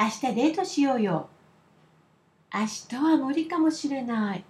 明日デートしようよ。明日は無理かもしれない。